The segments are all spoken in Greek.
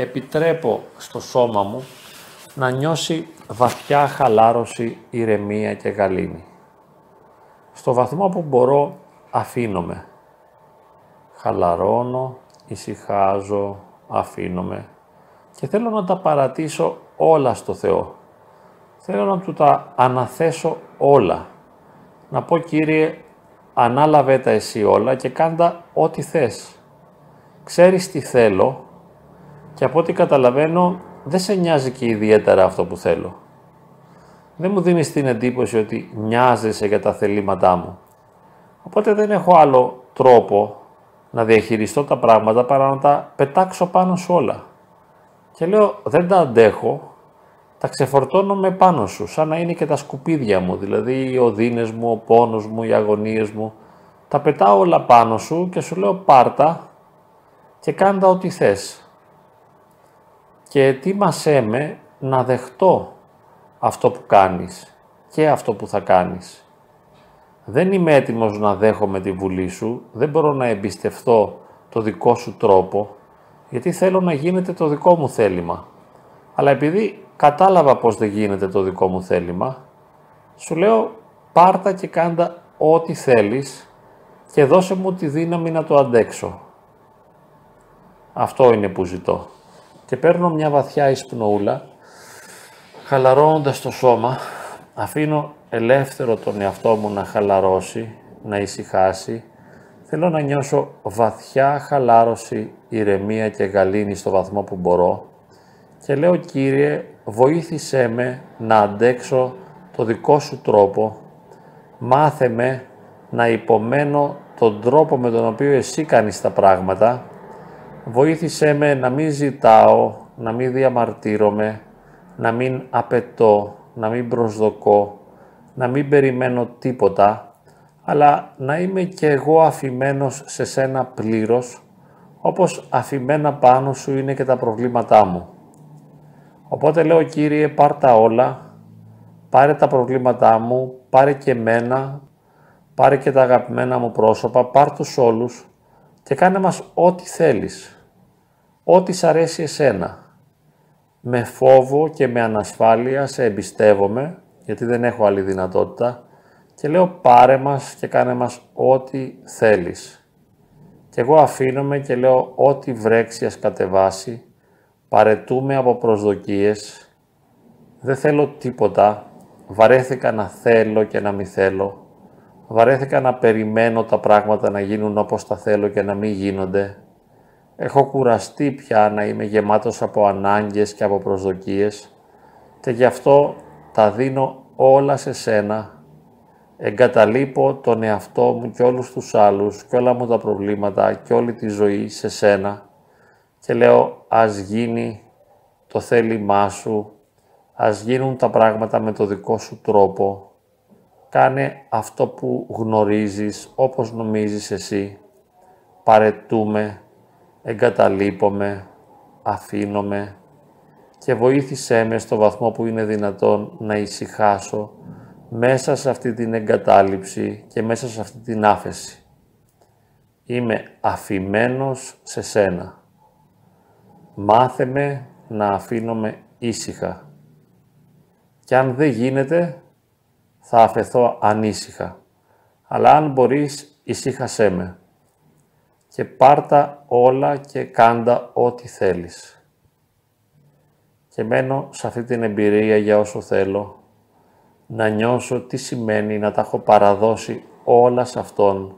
επιτρέπω στο σώμα μου να νιώσει βαθιά χαλάρωση, ηρεμία και γαλήνη. Στο βαθμό που μπορώ αφήνομαι. Χαλαρώνω, ησυχάζω, αφήνομαι και θέλω να τα παρατήσω όλα στο Θεό. Θέλω να του τα αναθέσω όλα. Να πω Κύριε, ανάλαβε τα εσύ όλα και κάντα ό,τι θες. Ξέρεις τι θέλω και από ό,τι καταλαβαίνω δεν σε νοιάζει και ιδιαίτερα αυτό που θέλω. Δεν μου δίνεις την εντύπωση ότι νοιάζεσαι για τα θελήματά μου. Οπότε δεν έχω άλλο τρόπο να διαχειριστώ τα πράγματα παρά να τα πετάξω πάνω σου όλα. Και λέω δεν τα αντέχω, τα ξεφορτώνω με πάνω σου, σαν να είναι και τα σκουπίδια μου, δηλαδή οι οδύνες μου, ο πόνος μου, οι αγωνίες μου. Τα πετάω όλα πάνω σου και σου λέω πάρτα και κάντα ό,τι θες και ετοίμασέ με να δεχτώ αυτό που κάνεις και αυτό που θα κάνεις. Δεν είμαι έτοιμος να δέχομαι τη βουλή σου, δεν μπορώ να εμπιστευτώ το δικό σου τρόπο, γιατί θέλω να γίνεται το δικό μου θέλημα. Αλλά επειδή κατάλαβα πώς δεν γίνεται το δικό μου θέλημα, σου λέω πάρτα και κάντα ό,τι θέλεις και δώσε μου τη δύναμη να το αντέξω. Αυτό είναι που ζητώ και παίρνω μια βαθιά εισπνοούλα, χαλαρώνοντας το σώμα, αφήνω ελεύθερο τον εαυτό μου να χαλαρώσει, να ησυχάσει. Θέλω να νιώσω βαθιά χαλάρωση, ηρεμία και γαλήνη στο βαθμό που μπορώ. Και λέω Κύριε βοήθησέ με να αντέξω το δικό σου τρόπο, μάθε με να υπομένω τον τρόπο με τον οποίο εσύ κάνεις τα πράγματα Βοήθησέ με να μην ζητάω, να μην διαμαρτύρομαι, να μην απαιτώ, να μην προσδοκώ, να μην περιμένω τίποτα, αλλά να είμαι και εγώ αφημένος σε σένα πλήρως, όπως αφημένα πάνω σου είναι και τα προβλήματά μου. Οπότε λέω, Κύριε, πάρ τα όλα, πάρε τα προβλήματά μου, πάρε και μένα, πάρε και τα αγαπημένα μου πρόσωπα, πάρ τους όλους και κάνε μας ό,τι θέλεις. Ό,τι σ' αρέσει εσένα. Με φόβο και με ανασφάλεια σε εμπιστεύομαι, γιατί δεν έχω άλλη δυνατότητα, και λέω πάρε μας και κάνε μας ό,τι θέλεις. Και εγώ αφήνομαι και λέω ό,τι βρέξιας κατεβάσει, παρετούμε από προσδοκίες, δεν θέλω τίποτα, βαρέθηκα να θέλω και να μη θέλω, βαρέθηκα να περιμένω τα πράγματα να γίνουν όπως τα θέλω και να μην γίνονται, Έχω κουραστεί πια να είμαι γεμάτος από ανάγκες και από προσδοκίες και γι' αυτό τα δίνω όλα σε σένα. Εγκαταλείπω τον εαυτό μου και όλους τους άλλους και όλα μου τα προβλήματα και όλη τη ζωή σε σένα και λέω ας γίνει το θέλημά σου, ας γίνουν τα πράγματα με το δικό σου τρόπο. Κάνε αυτό που γνωρίζεις όπως νομίζεις εσύ. Παρετούμε εγκαταλείπομαι, αφήνομαι και βοήθησέ με στο βαθμό που είναι δυνατόν να ησυχάσω μέσα σε αυτή την εγκατάλειψη και μέσα σε αυτή την άφεση. Είμαι αφημένος σε σένα. Μάθε με να αφήνομαι ήσυχα. Και αν δεν γίνεται, θα αφαιθώ ανήσυχα. Αλλά αν μπορείς, ησύχασέ με και πάρτα όλα και κάντα ό,τι θέλεις. Και μένω σε αυτή την εμπειρία για όσο θέλω, να νιώσω τι σημαίνει να τα έχω παραδώσει όλα σε Αυτόν,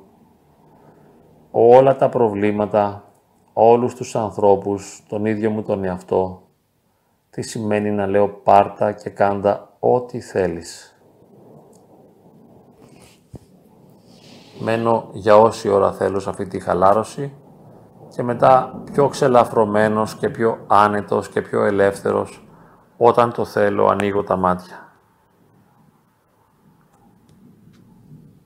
όλα τα προβλήματα, όλους τους ανθρώπους, τον ίδιο μου τον εαυτό, τι σημαίνει να λέω πάρτα και κάντα ό,τι θέλεις. Μένω για όση ώρα θέλω σε αυτή τη χαλάρωση και μετά πιο ξελαφρωμένος και πιο άνετος και πιο ελεύθερος όταν το θέλω ανοίγω τα μάτια.